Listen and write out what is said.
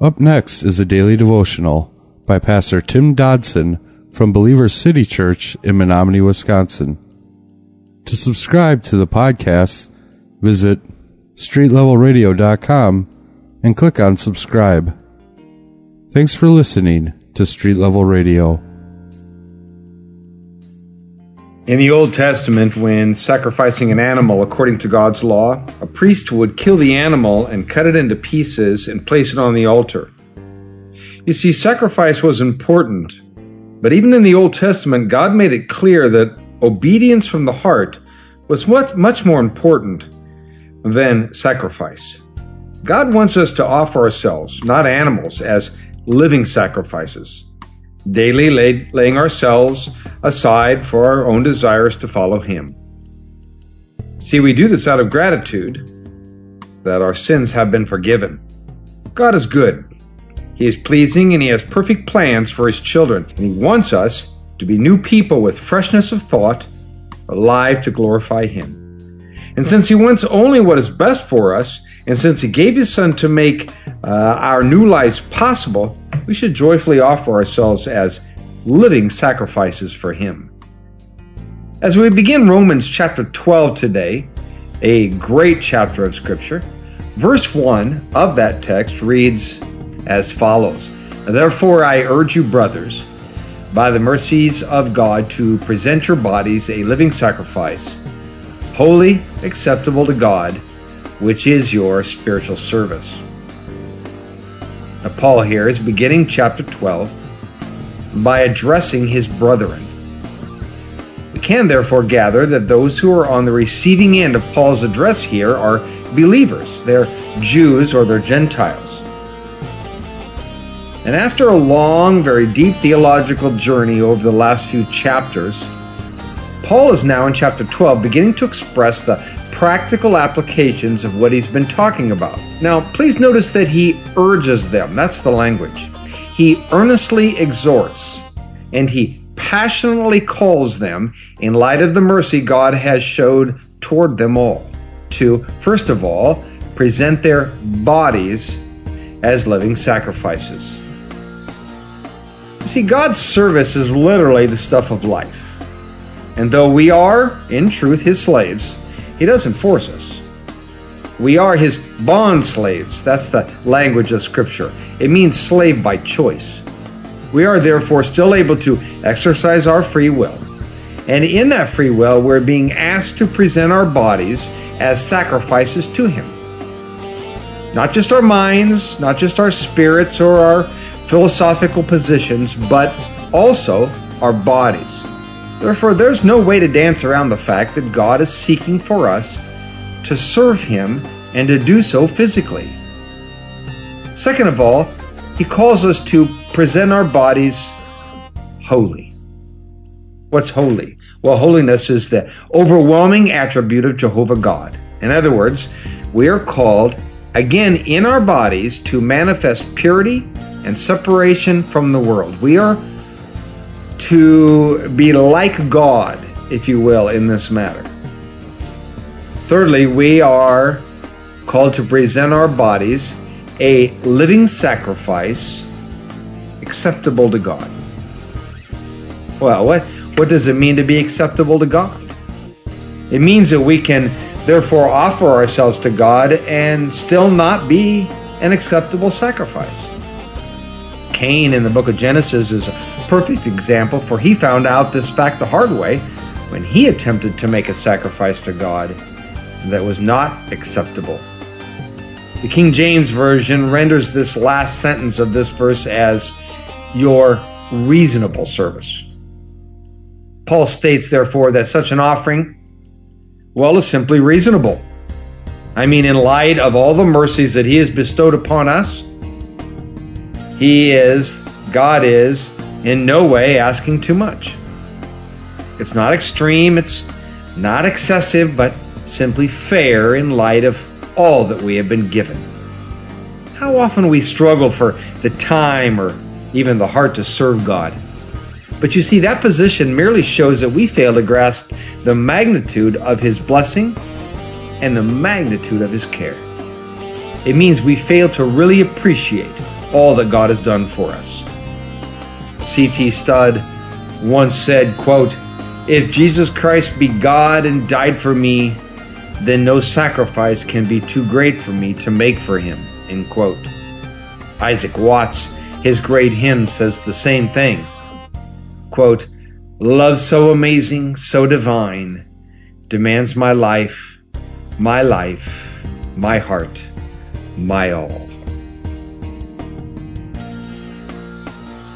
Up next is a daily devotional by Pastor Tim Dodson from Believers City Church in Menomonie, Wisconsin. To subscribe to the podcast, visit streetlevelradio.com and click on subscribe. Thanks for listening to Street Level Radio. In the Old Testament, when sacrificing an animal according to God's law, a priest would kill the animal and cut it into pieces and place it on the altar. You see, sacrifice was important, but even in the Old Testament, God made it clear that obedience from the heart was much, much more important than sacrifice. God wants us to offer ourselves, not animals, as living sacrifices, daily lay, laying ourselves aside for our own desires to follow Him. See, we do this out of gratitude that our sins have been forgiven. God is good. He is pleasing and He has perfect plans for His children, and He wants us to be new people with freshness of thought, alive to glorify Him. And since He wants only what is best for us, and since He gave His Son to make uh, our new lives possible, we should joyfully offer ourselves as living sacrifices for Him. As we begin Romans chapter 12 today, a great chapter of Scripture, verse 1 of that text reads as follows Therefore, I urge you, brothers, by the mercies of God, to present your bodies a living sacrifice, holy, acceptable to God, which is your spiritual service. Now, Paul here is beginning chapter 12 by addressing his brethren. We can therefore gather that those who are on the receiving end of Paul's address here are believers. They're Jews or they're Gentiles. And after a long, very deep theological journey over the last few chapters, Paul is now in chapter 12 beginning to express the practical applications of what he's been talking about. Now, please notice that he urges them. That's the language. He earnestly exhorts and he passionately calls them, in light of the mercy God has showed toward them all, to, first of all, present their bodies as living sacrifices. See, God's service is literally the stuff of life. And though we are, in truth, His slaves, He doesn't force us. We are His bond slaves. That's the language of Scripture. It means slave by choice. We are therefore still able to exercise our free will. And in that free will, we're being asked to present our bodies as sacrifices to Him. Not just our minds, not just our spirits or our philosophical positions, but also our bodies. Therefore, there's no way to dance around the fact that God is seeking for us to serve Him and to do so physically. Second of all, He calls us to present our bodies holy. What's holy? Well, holiness is the overwhelming attribute of Jehovah God. In other words, we are called, again, in our bodies to manifest purity and separation from the world. We are to be like God, if you will, in this matter. Thirdly, we are called to present our bodies a living sacrifice acceptable to God. Well, what, what does it mean to be acceptable to God? It means that we can therefore offer ourselves to God and still not be an acceptable sacrifice. Cain in the book of Genesis is perfect example, for he found out this fact the hard way when he attempted to make a sacrifice to God that was not acceptable. The King James Version renders this last sentence of this verse as your reasonable service. Paul states, therefore, that such an offering, well, is simply reasonable. I mean, in light of all the mercies that he has bestowed upon us, he is, God is, in no way asking too much. It's not extreme, it's not excessive, but simply fair in light of all that we have been given. How often we struggle for the time or even the heart to serve God. But you see, that position merely shows that we fail to grasp the magnitude of His blessing and the magnitude of His care. It means we fail to really appreciate all that God has done for us. C.T. Studd once said, quote, If Jesus Christ be God and died for me, then no sacrifice can be too great for me to make for him. End quote. Isaac Watts, his great hymn, says the same thing. Quote, Love so amazing, so divine, demands my life, my life, my heart, my all.